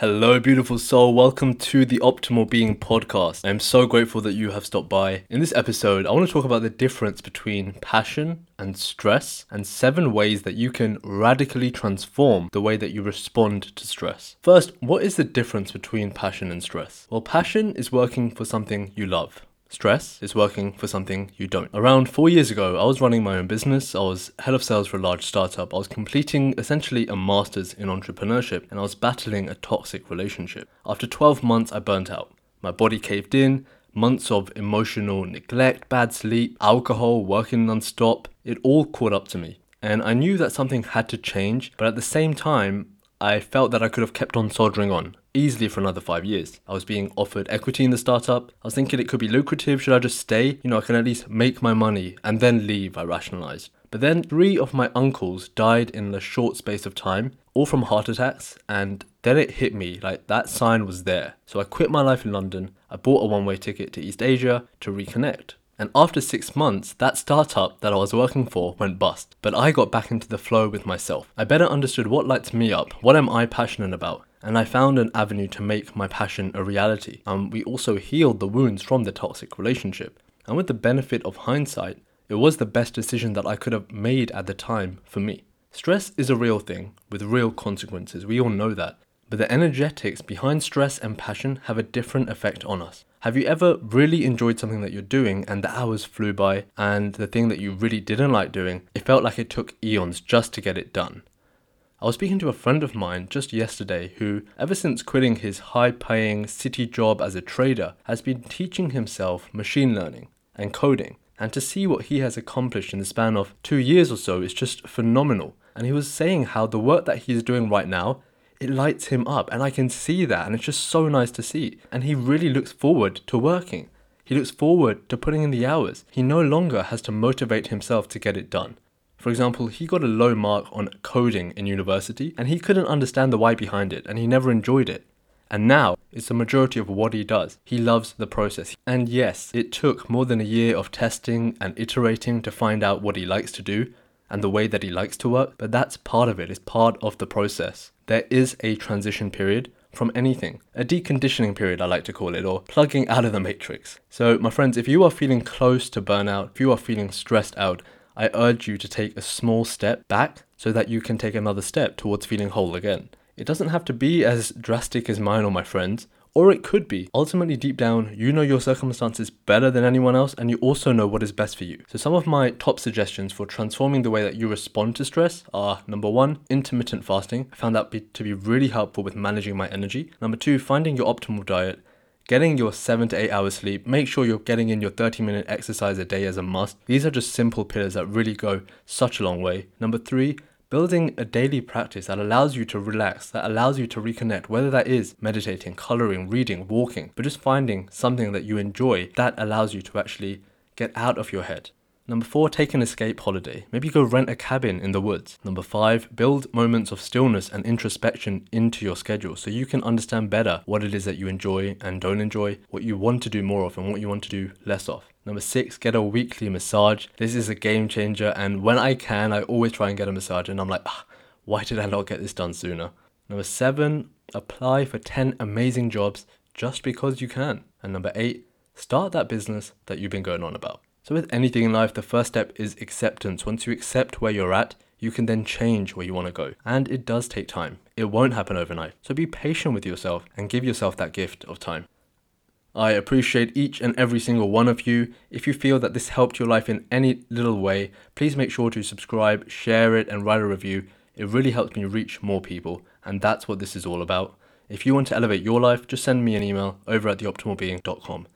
Hello, beautiful soul. Welcome to the Optimal Being podcast. I'm so grateful that you have stopped by. In this episode, I want to talk about the difference between passion and stress and seven ways that you can radically transform the way that you respond to stress. First, what is the difference between passion and stress? Well, passion is working for something you love. Stress is working for something you don't. Around four years ago, I was running my own business. I was head of sales for a large startup. I was completing essentially a master's in entrepreneurship and I was battling a toxic relationship. After 12 months, I burnt out. My body caved in, months of emotional neglect, bad sleep, alcohol, working non-stop, it all caught up to me. And I knew that something had to change, but at the same time, I felt that I could have kept on soldering on easily for another five years. I was being offered equity in the startup. I was thinking it could be lucrative. Should I just stay? You know, I can at least make my money and then leave, I rationalized. But then three of my uncles died in a short space of time, all from heart attacks, and then it hit me like that sign was there. So I quit my life in London. I bought a one way ticket to East Asia to reconnect. And after six months, that startup that I was working for went bust. But I got back into the flow with myself. I better understood what lights me up, what am I passionate about, and I found an avenue to make my passion a reality. And um, we also healed the wounds from the toxic relationship. And with the benefit of hindsight, it was the best decision that I could have made at the time for me. Stress is a real thing with real consequences. We all know that. But the energetics behind stress and passion have a different effect on us. Have you ever really enjoyed something that you're doing and the hours flew by and the thing that you really didn't like doing, it felt like it took eons just to get it done? I was speaking to a friend of mine just yesterday who, ever since quitting his high paying city job as a trader, has been teaching himself machine learning and coding. And to see what he has accomplished in the span of two years or so is just phenomenal. And he was saying how the work that he's doing right now it lights him up and I can see that and it's just so nice to see. And he really looks forward to working. He looks forward to putting in the hours. He no longer has to motivate himself to get it done. For example, he got a low mark on coding in university and he couldn't understand the why behind it and he never enjoyed it. And now it's the majority of what he does. He loves the process. And yes, it took more than a year of testing and iterating to find out what he likes to do and the way that he likes to work, but that's part of it, it's part of the process there is a transition period from anything. A deconditioning period, I like to call it, or plugging out of the matrix. So, my friends, if you are feeling close to burnout, if you are feeling stressed out, I urge you to take a small step back so that you can take another step towards feeling whole again. It doesn't have to be as drastic as mine or my friends. Or it could be. Ultimately, deep down, you know your circumstances better than anyone else, and you also know what is best for you. So, some of my top suggestions for transforming the way that you respond to stress are number one, intermittent fasting. I found that be, to be really helpful with managing my energy. Number two, finding your optimal diet getting your 7 to 8 hours sleep, make sure you're getting in your 30 minute exercise a day as a must. These are just simple pillars that really go such a long way. Number 3, Building a daily practice that allows you to relax, that allows you to reconnect, whether that is meditating, coloring, reading, walking, but just finding something that you enjoy that allows you to actually get out of your head. Number four, take an escape holiday. Maybe go rent a cabin in the woods. Number five, build moments of stillness and introspection into your schedule so you can understand better what it is that you enjoy and don't enjoy, what you want to do more of and what you want to do less of. Number six, get a weekly massage. This is a game changer, and when I can, I always try and get a massage, and I'm like, ah, why did I not get this done sooner? Number seven, apply for 10 amazing jobs just because you can. And number eight, start that business that you've been going on about. So, with anything in life, the first step is acceptance. Once you accept where you're at, you can then change where you want to go. And it does take time, it won't happen overnight. So, be patient with yourself and give yourself that gift of time. I appreciate each and every single one of you. If you feel that this helped your life in any little way, please make sure to subscribe, share it, and write a review. It really helps me reach more people, and that's what this is all about. If you want to elevate your life, just send me an email over at theoptimalbeing.com.